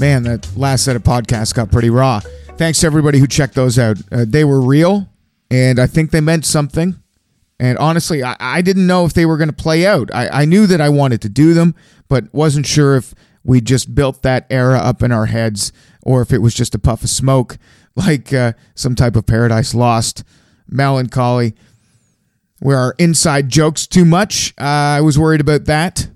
Man, that last set of podcasts got pretty raw. Thanks to everybody who checked those out. Uh, they were real, and I think they meant something. And honestly, I, I didn't know if they were going to play out. I, I knew that I wanted to do them, but wasn't sure if we just built that era up in our heads or if it was just a puff of smoke, like uh, some type of Paradise Lost melancholy where our inside jokes too much. Uh, I was worried about that.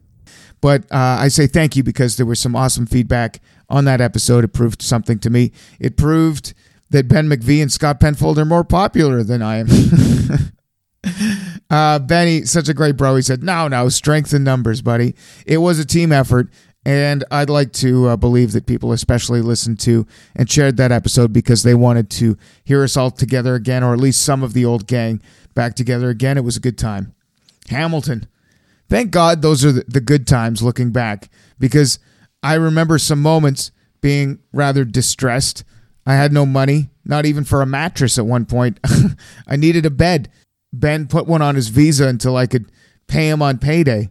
But uh, I say thank you because there was some awesome feedback on that episode. It proved something to me. It proved that Ben McVee and Scott Penfold are more popular than I am. uh, Benny, such a great bro. He said, No, no, strength in numbers, buddy. It was a team effort. And I'd like to uh, believe that people especially listened to and shared that episode because they wanted to hear us all together again, or at least some of the old gang back together again. It was a good time. Hamilton. Thank God those are the good times looking back because I remember some moments being rather distressed. I had no money, not even for a mattress at one point. I needed a bed. Ben put one on his visa until I could pay him on payday.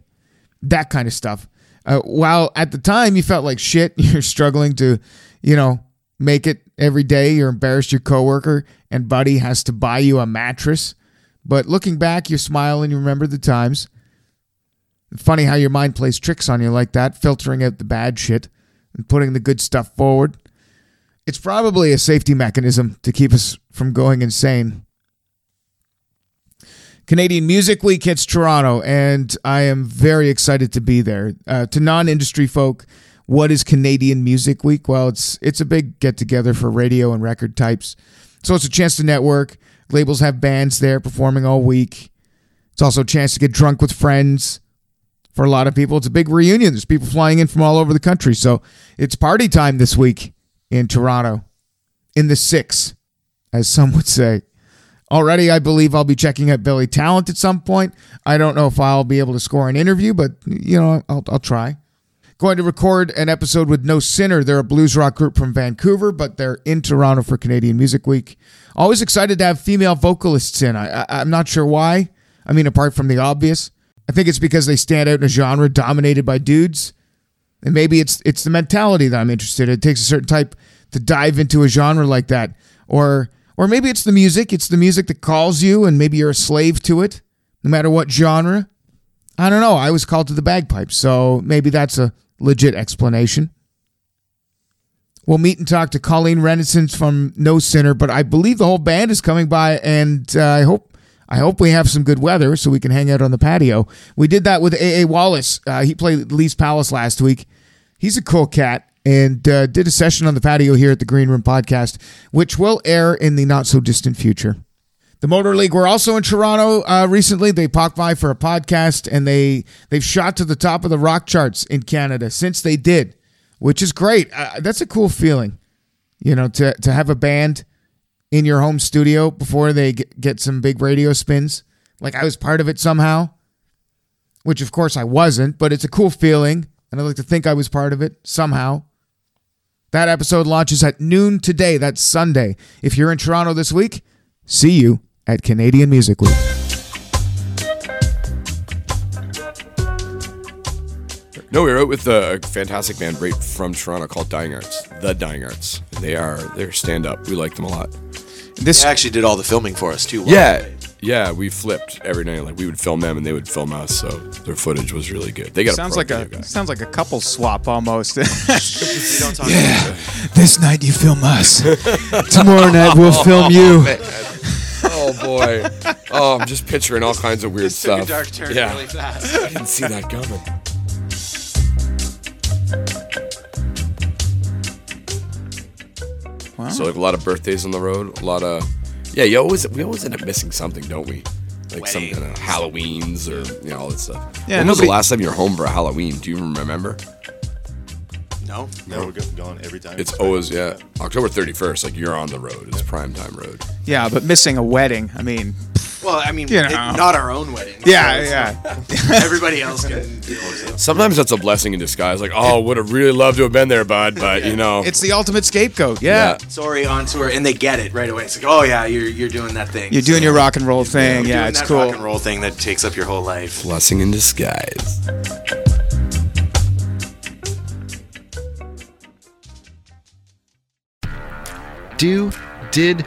That kind of stuff. Uh, while at the time you felt like shit, you're struggling to, you know, make it every day. You're embarrassed your coworker and buddy has to buy you a mattress. But looking back, you smile and you remember the times. Funny how your mind plays tricks on you like that, filtering out the bad shit and putting the good stuff forward. It's probably a safety mechanism to keep us from going insane. Canadian Music Week hits Toronto, and I am very excited to be there. Uh, to non-industry folk, what is Canadian Music Week? Well, it's it's a big get together for radio and record types. So it's a chance to network. Labels have bands there performing all week. It's also a chance to get drunk with friends. For a lot of people, it's a big reunion. There's people flying in from all over the country. So it's party time this week in Toronto, in the six, as some would say. Already, I believe I'll be checking out Billy Talent at some point. I don't know if I'll be able to score an interview, but you know, I'll, I'll try. Going to record an episode with No Sinner. They're a blues rock group from Vancouver, but they're in Toronto for Canadian Music Week. Always excited to have female vocalists in. I, I, I'm not sure why. I mean, apart from the obvious, I think it's because they stand out in a genre dominated by dudes, and maybe it's it's the mentality that I'm interested in. It takes a certain type to dive into a genre like that, or or maybe it's the music. It's the music that calls you, and maybe you're a slave to it, no matter what genre. I don't know. I was called to the bagpipes, so maybe that's a legit explanation. We'll meet and talk to Colleen Rennison from No Sinner, but I believe the whole band is coming by, and uh, I hope I hope we have some good weather so we can hang out on the patio. We did that with A.A. Wallace. Uh, he played Lee's Palace last week. He's a cool cat and uh, did a session on the patio here at the Green Room Podcast, which will air in the not so distant future. The Motor League were also in Toronto uh, recently. They popped by for a podcast, and they they've shot to the top of the rock charts in Canada since they did, which is great. Uh, that's a cool feeling, you know, to to have a band in your home studio before they get, get some big radio spins. Like I was part of it somehow, which of course I wasn't, but it's a cool feeling, and I like to think I was part of it somehow. That episode launches at noon today. That's Sunday. If you're in Toronto this week, see you at Canadian Music Week. No, we were out with a fantastic band right from Toronto called Dying Arts. The Dying Arts. They are they're stand up. We like them a lot. This they actually did all the filming for us too. Yeah, yeah, we flipped every night. Like we would film them and they would film us, so their footage was really good. They got sounds a like a guy. sounds like a couple swap almost. yeah, this night you film us. Tomorrow night we'll film oh, you. Oh boy! Oh, I'm just picturing all kinds of weird This took stuff. a dark turn yeah, really fast. I didn't see that coming. Wow. So like a lot of birthdays on the road, a lot of Yeah, you always we always end up missing something, don't we? Like some kind of Halloweens or you know all that stuff. Yeah, when was the nobody- last time you were home for a Halloween? Do you remember? No, No, we're go- gone every time. It's always yeah October 31st. Like you're on the road. It's prime time road. Yeah, but missing a wedding. I mean, Well, I mean, You it- know. not our own wedding. yeah, yeah. Everybody else can deal with it. Sometimes that's a blessing in disguise. Like oh, would have really loved to have been there, bud. But you know, It's the ultimate scapegoat. Yeah. Yeah. Sorry, on tour, and they get it right away. It's like, oh yeah, you're you're doing that thing. You're doing your rock and roll thing. You're Yeah, doing it's that cool. rock and roll thing that takes up your whole life. blessing in disguise. Do, Did,